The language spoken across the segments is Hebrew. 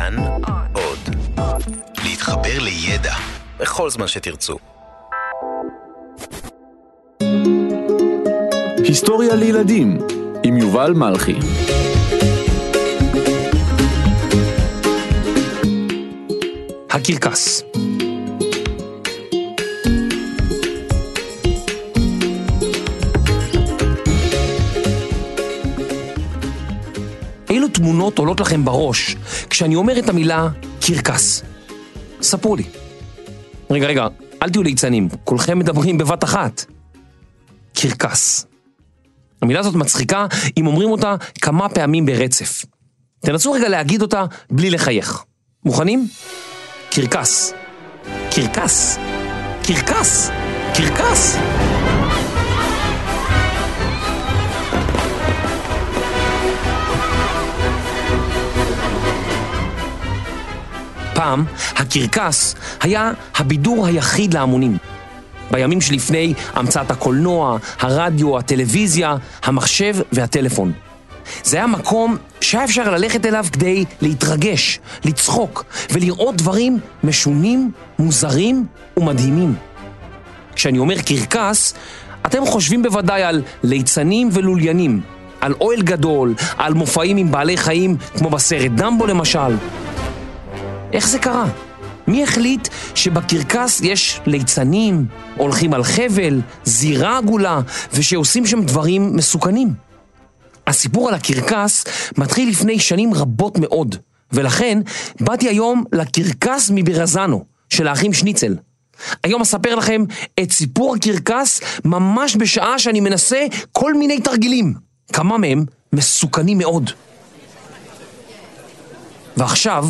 כאן עוד. להתחבר לידע בכל זמן שתרצו. היסטוריה לילדים עם יובל מלכי. הקרקס אילו תמונות עולות לכם בראש כשאני אומר את המילה קרקס? ספרו לי. רגע, רגע, אל תהיו ליצנים, כולכם מדברים בבת אחת. קרקס. המילה הזאת מצחיקה אם אומרים אותה כמה פעמים ברצף. תנסו רגע להגיד אותה בלי לחייך. מוכנים? קרקס. קרקס. קרקס. קרקס. פעם, הקרקס היה הבידור היחיד להמונים. בימים שלפני המצאת הקולנוע, הרדיו, הטלוויזיה, המחשב והטלפון. זה היה מקום שהיה אפשר ללכת אליו כדי להתרגש, לצחוק ולראות דברים משונים, מוזרים ומדהימים. כשאני אומר קרקס, אתם חושבים בוודאי על ליצנים ולוליינים, על אוהל גדול, על מופעים עם בעלי חיים כמו בסרט דמבו למשל. איך זה קרה? מי החליט שבקרקס יש ליצנים, הולכים על חבל, זירה עגולה, ושעושים שם דברים מסוכנים? הסיפור על הקרקס מתחיל לפני שנים רבות מאוד, ולכן באתי היום לקרקס מברזנו, של האחים שניצל. היום אספר לכם את סיפור הקרקס ממש בשעה שאני מנסה כל מיני תרגילים, כמה מהם מסוכנים מאוד. ועכשיו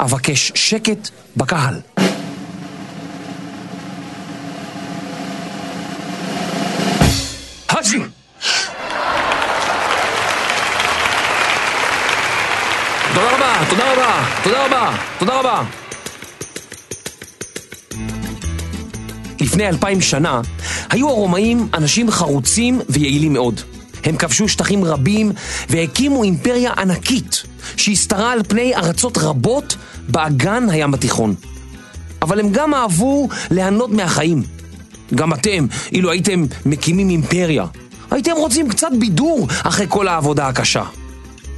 אבקש שקט בקהל. האצ'י! תודה רבה, תודה רבה, תודה רבה, תודה רבה. לפני אלפיים שנה היו הרומאים אנשים חרוצים ויעילים מאוד. הם כבשו שטחים רבים והקימו אימפריה ענקית שהשתרעה על פני ארצות רבות באגן הים התיכון. אבל הם גם אהבו ליהנות מהחיים. גם אתם, אילו הייתם מקימים אימפריה, הייתם רוצים קצת בידור אחרי כל העבודה הקשה.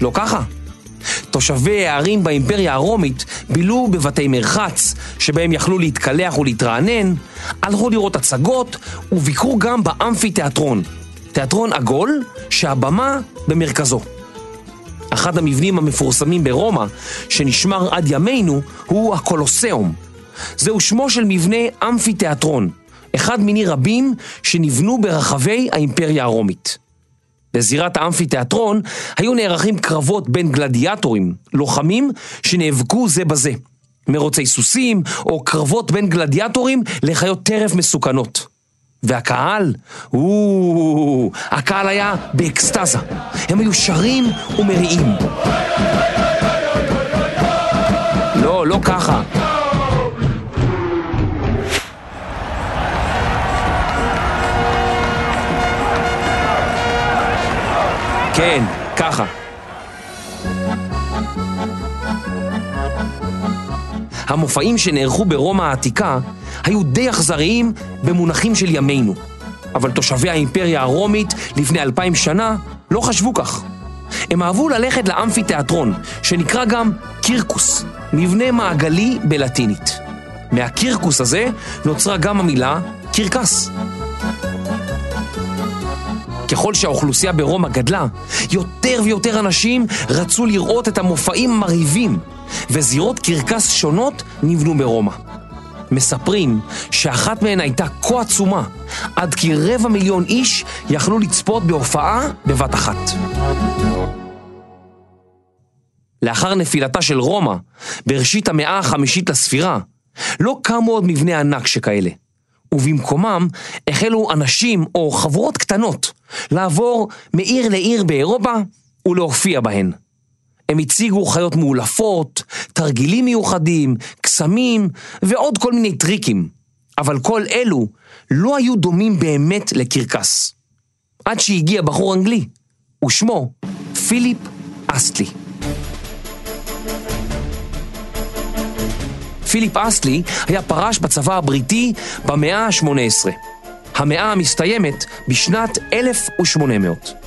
לא ככה? תושבי הערים באימפריה הרומית בילו בבתי מרחץ, שבהם יכלו להתקלח ולהתרענן, הלכו לראות הצגות וביקרו גם באמפי תיאטרון. תיאטרון עגול שהבמה במרכזו. אחד המבנים המפורסמים ברומא, שנשמר עד ימינו, הוא הקולוסיאום. זהו שמו של מבנה אמפי תיאטרון, אחד מיני רבים שנבנו ברחבי האימפריה הרומית. בזירת האמפיתיאטרון היו נערכים קרבות בין גלדיאטורים, לוחמים שנאבקו זה בזה. מרוצי סוסים או קרבות בין גלדיאטורים לחיות טרף מסוכנות. והקהל, או, הקהל היה באקסטזה. הם היו שרים ומריעים. לא, לא ככה. כן, ככה. המופעים שנערכו ברומא העתיקה היו די אכזריים במונחים של ימינו. אבל תושבי האימפריה הרומית לפני אלפיים שנה לא חשבו כך. הם אהבו ללכת לאמפיתיאטרון, שנקרא גם קירקוס, מבנה מעגלי בלטינית. מהקירקוס הזה נוצרה גם המילה קרקס. ככל שהאוכלוסייה ברומא גדלה, יותר ויותר אנשים רצו לראות את המופעים המרהיבים, וזירות קרקס שונות נבנו ברומא. מספרים שאחת מהן הייתה כה עצומה, עד כי רבע מיליון איש יכלו לצפות בהופעה בבת אחת. לאחר נפילתה של רומא, בראשית המאה החמישית לספירה, לא קמו עוד מבני ענק שכאלה. ובמקומם החלו אנשים או חבורות קטנות לעבור מעיר לעיר באירופה ולהופיע בהן. הם הציגו חיות מאולפות, תרגילים מיוחדים, קסמים ועוד כל מיני טריקים, אבל כל אלו לא היו דומים באמת לקרקס. עד שהגיע בחור אנגלי, ושמו פיליפ אסטלי. פיליפ אסטלי היה פרש בצבא הבריטי במאה ה-18. המאה המסתיימת בשנת 1800.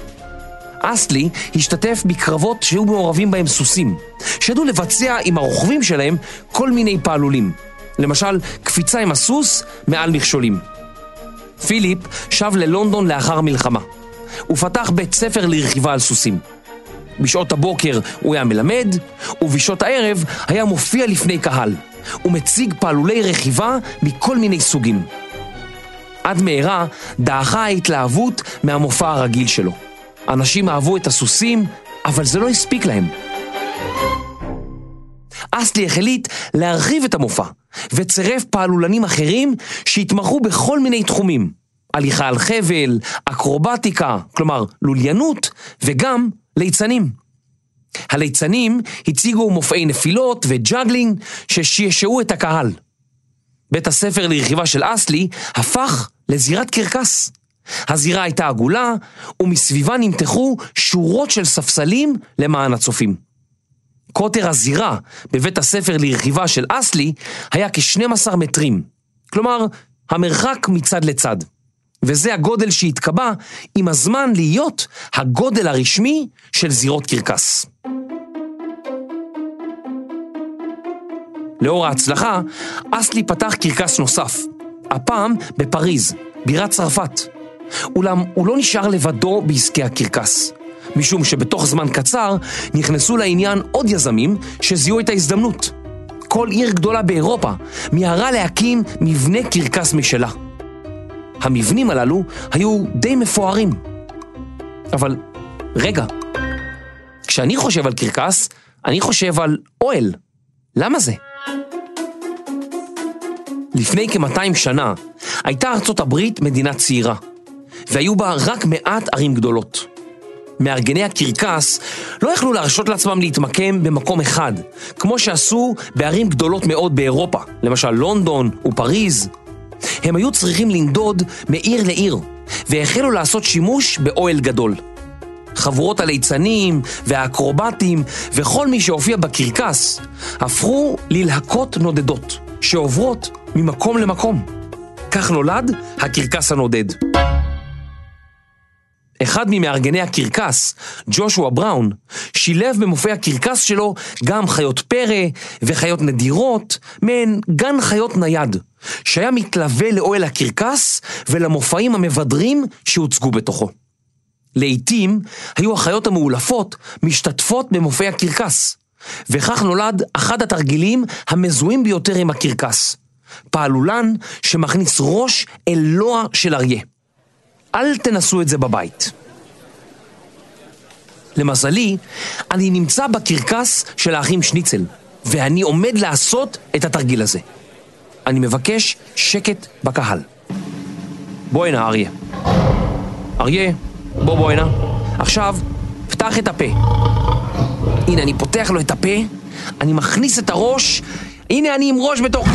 אסטלי השתתף בקרבות שהיו מעורבים בהם סוסים, שידעו לבצע עם הרוכבים שלהם כל מיני פעלולים. למשל, קפיצה עם הסוס מעל מכשולים. פיליפ שב ללונדון לאחר המלחמה. הוא פתח בית ספר לרכיבה על סוסים. בשעות הבוקר הוא היה מלמד, ובשעות הערב היה מופיע לפני קהל. הוא מציג פעלולי רכיבה מכל מיני סוגים. עד מהרה דעכה ההתלהבות מהמופע הרגיל שלו. אנשים אהבו את הסוסים, אבל זה לא הספיק להם. אסלי החליט להרחיב את המופע, וצירף פעלולנים אחרים שהתמחו בכל מיני תחומים. הליכה על חבל, אקרובטיקה, כלומר לוליינות, וגם ליצנים. הליצנים הציגו מופעי נפילות וג'אגלינג ששעשעו את הקהל. בית הספר לרכיבה של אסלי הפך לזירת קרקס. הזירה הייתה עגולה, ומסביבה נמתחו שורות של ספסלים למען הצופים. קוטר הזירה בבית הספר לרכיבה של אסלי היה כ-12 מטרים, כלומר, המרחק מצד לצד. וזה הגודל שהתקבע עם הזמן להיות הגודל הרשמי של זירות קרקס. לאור ההצלחה, אסלי פתח קרקס נוסף, הפעם בפריז, בירת צרפת. אולם הוא לא נשאר לבדו בעסקי הקרקס, משום שבתוך זמן קצר נכנסו לעניין עוד יזמים שזיהו את ההזדמנות. כל עיר גדולה באירופה מיהרה להקים מבנה קרקס משלה. המבנים הללו היו די מפוארים. אבל רגע, כשאני חושב על קרקס, אני חושב על אוהל. למה זה? לפני כ-200 שנה הייתה ארצות הברית מדינה צעירה, והיו בה רק מעט ערים גדולות. מארגני הקרקס לא יכלו להרשות לעצמם להתמקם במקום אחד, כמו שעשו בערים גדולות מאוד באירופה, למשל לונדון ופריז. הם היו צריכים לנדוד מעיר לעיר, והחלו לעשות שימוש באוהל גדול. חבורות הליצנים והאקרובטים וכל מי שהופיע בקרקס הפכו ללהקות נודדות, שעוברות ממקום למקום. כך נולד הקרקס הנודד. אחד ממארגני הקרקס, ג'ושוע בראון, שילב במופעי הקרקס שלו גם חיות פרא וחיות נדירות, מעין גן חיות נייד, שהיה מתלווה לאוהל הקרקס ולמופעים המבדרים שהוצגו בתוכו. לעתים היו החיות המאולפות משתתפות במופעי הקרקס, וכך נולד אחד התרגילים המזוהים ביותר עם הקרקס, פעלולן שמכניס ראש אל לוע של אריה. אל תנסו את זה בבית. למזלי, אני נמצא בקרקס של האחים שניצל, ואני עומד לעשות את התרגיל הזה. אני מבקש שקט בקהל. בוא הנה, אריה. אריה, בוא בוא הנה. עכשיו, פתח את הפה. הנה, אני פותח לו את הפה, אני מכניס את הראש, הנה אני עם ראש בתוך...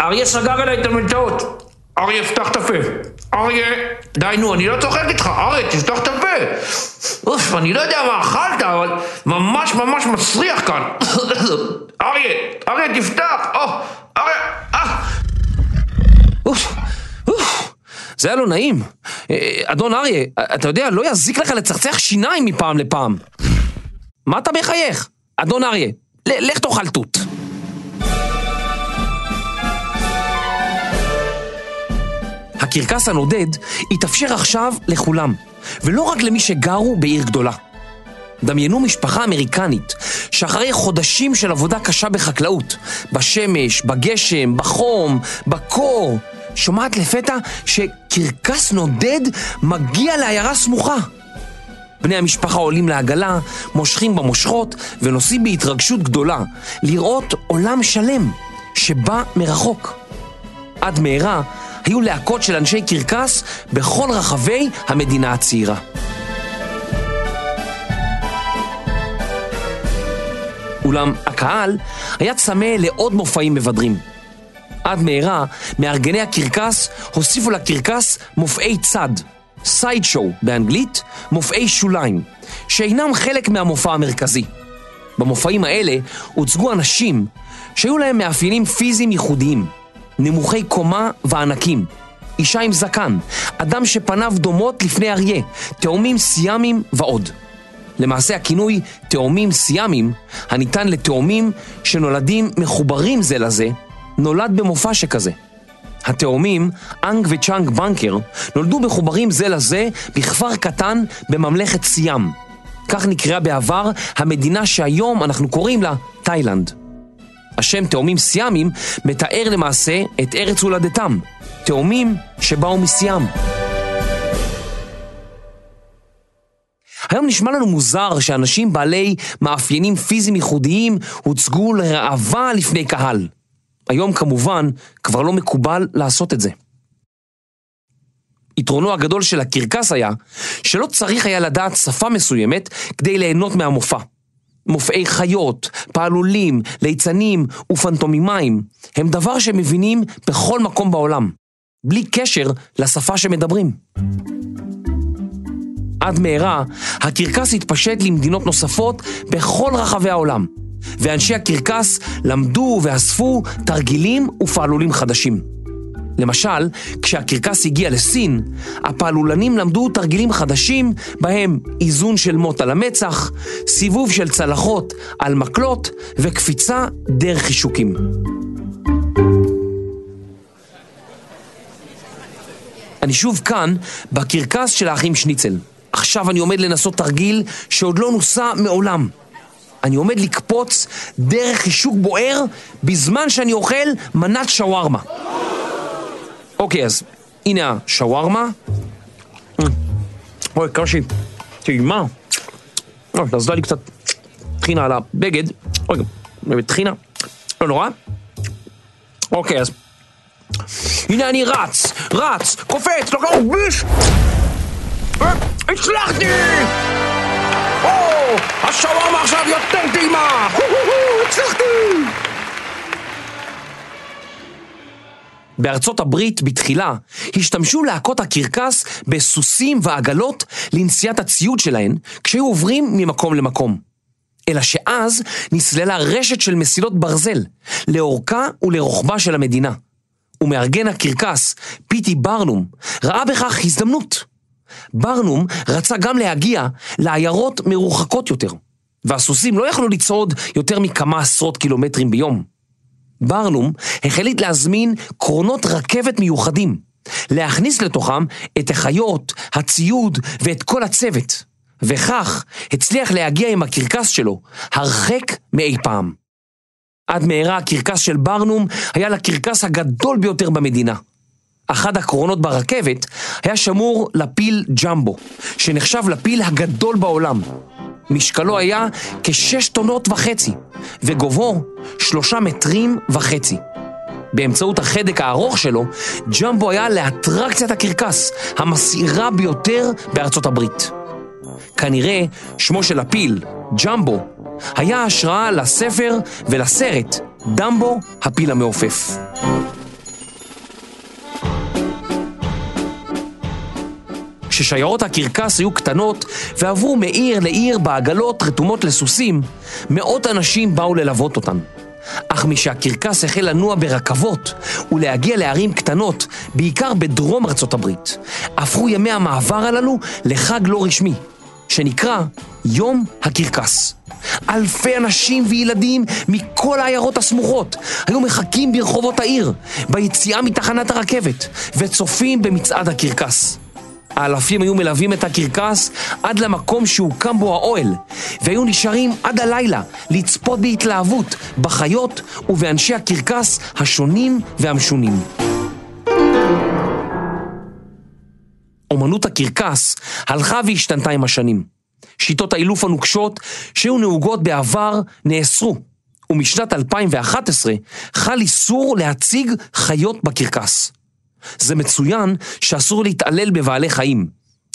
אריה סגר עליי את המלטעות. אריה, פתח את הפה. אריה, די נו, אני לא צוחק איתך, אריה, תפתח את הפה. אוף, אני לא יודע מה אכלת, אבל ממש ממש מסריח כאן. אריה, אריה, תפתח. או, אריה, אה. אוף, אוף, זה היה לא נעים. אה, אדון אריה, אתה יודע, לא יזיק לך לצחצח שיניים מפעם לפעם. מה אתה מחייך? אדון אריה, לך תאכל תות. הקרקס הנודד התאפשר עכשיו לכולם, ולא רק למי שגרו בעיר גדולה. דמיינו משפחה אמריקנית שאחרי חודשים של עבודה קשה בחקלאות, בשמש, בגשם, בחום, בקור, שומעת לפתע שקרקס נודד מגיע לעיירה סמוכה. בני המשפחה עולים לעגלה, מושכים במושכות ונוסעים בהתרגשות גדולה לראות עולם שלם שבא מרחוק. עד מהרה היו להקות של אנשי קרקס בכל רחבי המדינה הצעירה. אולם הקהל היה צמא לעוד מופעים מבדרים. עד מהרה, מארגני הקרקס הוסיפו לקרקס מופעי צד, סייד שואו באנגלית, מופעי שוליים, שאינם חלק מהמופע המרכזי. במופעים האלה הוצגו אנשים שהיו להם מאפיינים פיזיים ייחודיים, נמוכי קומה וענקים, אישה עם זקן, אדם שפניו דומות לפני אריה, תאומים סיאמים ועוד. למעשה הכינוי תאומים סיאמים, הניתן לתאומים שנולדים מחוברים זה לזה, נולד במופע שכזה. התאומים, אנג וצ'אנג בנקר, נולדו מחוברים זה לזה בכפר קטן בממלכת סיאם. כך נקראה בעבר המדינה שהיום אנחנו קוראים לה תאילנד. השם תאומים סיאמים מתאר למעשה את ארץ הולדתם, תאומים שבאו מסיאם. היום נשמע לנו מוזר שאנשים בעלי מאפיינים פיזיים ייחודיים הוצגו לראווה לפני קהל. היום כמובן כבר לא מקובל לעשות את זה. יתרונו הגדול של הקרקס היה שלא צריך היה לדעת שפה מסוימת כדי ליהנות מהמופע. מופעי חיות, פעלולים, ליצנים ופנטומימיים הם דבר שמבינים בכל מקום בעולם, בלי קשר לשפה שמדברים. עד מהרה, הקרקס התפשט למדינות נוספות בכל רחבי העולם, ואנשי הקרקס למדו ואספו תרגילים ופעלולים חדשים. למשל, כשהקרקס הגיע לסין, הפעלולנים למדו תרגילים חדשים בהם איזון של מוט על המצח, סיבוב של צלחות על מקלות וקפיצה דרך חישוקים. אני שוב כאן בקרקס של האחים שניצל. עכשיו אני עומד לנסות תרגיל שעוד לא נוסה מעולם. אני עומד לקפוץ דרך חישוק בוער בזמן שאני אוכל מנת שווארמה. אוקיי, אז הנה השווארמה. אוי, כמה שהיא טעימה. אוי, נזלה לי קצת טחינה על הבגד. אוי, טחינה. לא נורא. אוקיי, אז... הנה אני רץ, רץ, קופץ, לוקח ביש! הצלחתי! או, השווארמה עכשיו יותר טעימה! הצלחתי! בארצות הברית בתחילה השתמשו להקות הקרקס בסוסים ועגלות לנשיאת הציוד שלהן כשהיו עוברים ממקום למקום. אלא שאז נסללה רשת של מסילות ברזל לאורכה ולרוחבה של המדינה. ומארגן הקרקס, פיטי ברנום, ראה בכך הזדמנות. ברנום רצה גם להגיע לעיירות מרוחקות יותר, והסוסים לא יכלו לצעוד יותר מכמה עשרות קילומטרים ביום. ברנום החליט להזמין קרונות רכבת מיוחדים, להכניס לתוכם את החיות, הציוד ואת כל הצוות, וכך הצליח להגיע עם הקרקס שלו הרחק מאי פעם. עד מהרה הקרקס של ברנום היה לקרקס הגדול ביותר במדינה. אחד הקרונות ברכבת היה שמור לפיל ג'מבו, שנחשב לפיל הגדול בעולם. משקלו היה כשש טונות וחצי, וגובהו שלושה מטרים וחצי. באמצעות החדק הארוך שלו, ג'מבו היה לאטרקציית הקרקס, המסעירה ביותר בארצות הברית. כנראה שמו של הפיל, ג'מבו, היה השראה לספר ולסרט דמבו, הפיל המעופף. כששיירות הקרקס היו קטנות ועברו מעיר לעיר בעגלות רתומות לסוסים, מאות אנשים באו ללוות אותן. אך משהקרקס החל לנוע ברכבות ולהגיע לערים קטנות, בעיקר בדרום ארצות הברית, הפכו ימי המעבר הללו לחג לא רשמי, שנקרא יום הקרקס. אלפי אנשים וילדים מכל העיירות הסמוכות היו מחכים ברחובות העיר, ביציאה מתחנת הרכבת, וצופים במצעד הקרקס. האלפים היו מלווים את הקרקס עד למקום שהוקם בו האוהל, והיו נשארים עד הלילה לצפות בהתלהבות בחיות ובאנשי הקרקס השונים והמשונים. אומנות הקרקס הלכה והשתנתה עם השנים. שיטות האילוף הנוקשות שהיו נהוגות בעבר נאסרו, ומשנת 2011 חל איסור להציג חיות בקרקס. זה מצוין שאסור להתעלל בבעלי חיים.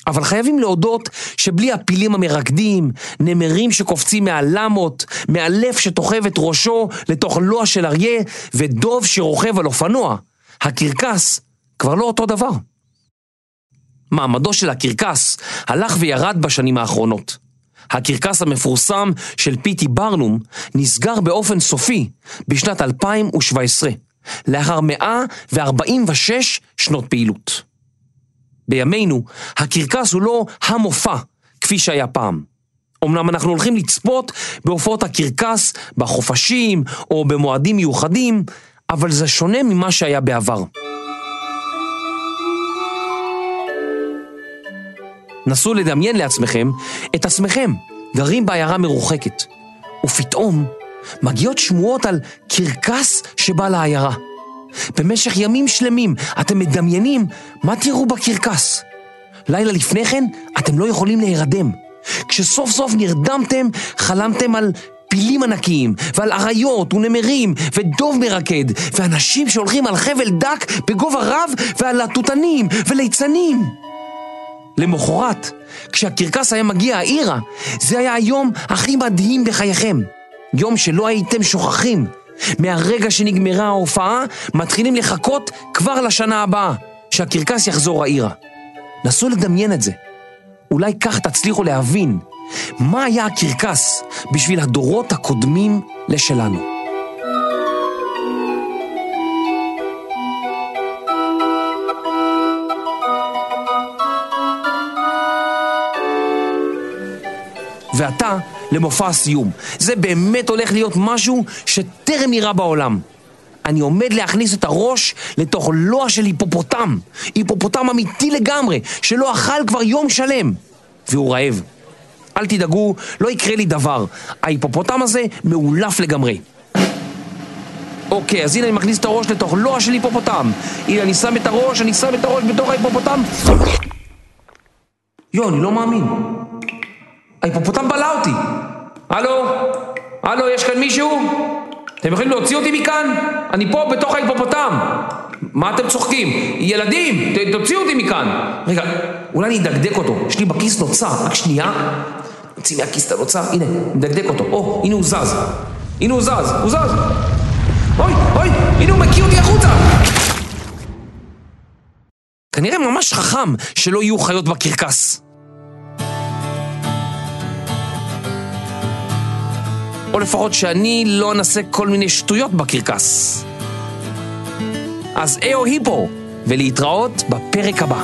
אבל חייבים להודות שבלי הפילים המרקדים, נמרים שקופצים מהלמות, מאלף שתוכב את ראשו לתוך לוע של אריה ודוב שרוכב על אופנוע, הקרקס כבר לא אותו דבר. מעמדו של הקרקס הלך וירד בשנים האחרונות. הקרקס המפורסם של פיטי ברנום נסגר באופן סופי בשנת 2017, לאחר 146 שנות פעילות. בימינו, הקרקס הוא לא המופע כפי שהיה פעם. אמנם אנחנו הולכים לצפות בהופעות הקרקס בחופשים או במועדים מיוחדים, אבל זה שונה ממה שהיה בעבר. נסו לדמיין לעצמכם את עצמכם גרים בעיירה מרוחקת, ופתאום מגיעות שמועות על קרקס שבא לעיירה. במשך ימים שלמים אתם מדמיינים מה תראו בקרקס. לילה לפני כן אתם לא יכולים להירדם. כשסוף סוף נרדמתם, חלמתם על פילים ענקיים, ועל אריות ונמרים, ודוב מרקד, ואנשים שהולכים על חבל דק בגובה רב, ועל להטוטנים וליצנים. למחרת, כשהקרקס היה מגיע העירה, זה היה היום הכי מדהים בחייכם. יום שלא הייתם שוכחים. מהרגע שנגמרה ההופעה, מתחילים לחכות כבר לשנה הבאה, שהקרקס יחזור העירה. נסו לדמיין את זה. אולי כך תצליחו להבין מה היה הקרקס בשביל הדורות הקודמים לשלנו. ועתה למופע הסיום. זה באמת הולך להיות משהו שטרם נראה בעולם. אני עומד להכניס את הראש לתוך לוע של היפופוטם. היפופוטם אמיתי לגמרי, שלא אכל כבר יום שלם. והוא רעב. אל תדאגו, לא יקרה לי דבר. ההיפופוטם הזה מאולף לגמרי. אוקיי, אז הנה אני מכניס את הראש לתוך לוע של היפופוטם. הנה, אני שם את הראש, אני שם את הראש בתוך ההיפופוטם. יו, אני לא מאמין. ההיפופוטם בלע אותי. הלו? הלו, יש כאן מישהו? אתם יכולים להוציא אותי מכאן? אני פה בתוך ההיפופוטם. מה אתם צוחקים? ילדים, תוציאו אותי מכאן. רגע, אולי אני אדקדק אותו. יש לי בכיס נוצר, רק שנייה. נוציא מהכיס את הנוצר, הנה, נדקדק אותו. או, הנה הוא זז. הנה הוא זז, הוא זז. אוי, אוי, הנה הוא מקיא אותי החוצה. כנראה ממש חכם שלא יהיו חיות בקרקס. או לפחות שאני לא אנסה כל מיני שטויות בקרקס. אז אהו היפו, ולהתראות בפרק הבא.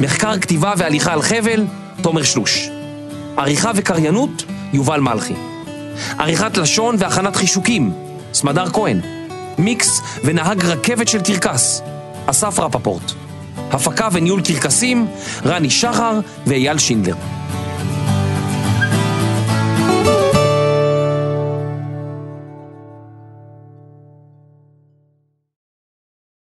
מחקר כתיבה והליכה על חבל, תומר שלוש. עריכה וקריינות, יובל מלכי. עריכת לשון והכנת חישוקים, סמדר כהן. מיקס ונהג רכבת של קרקס, אסף רפפורט. הפקה וניהול קרקסים, רני שחר ואייל שינדלר.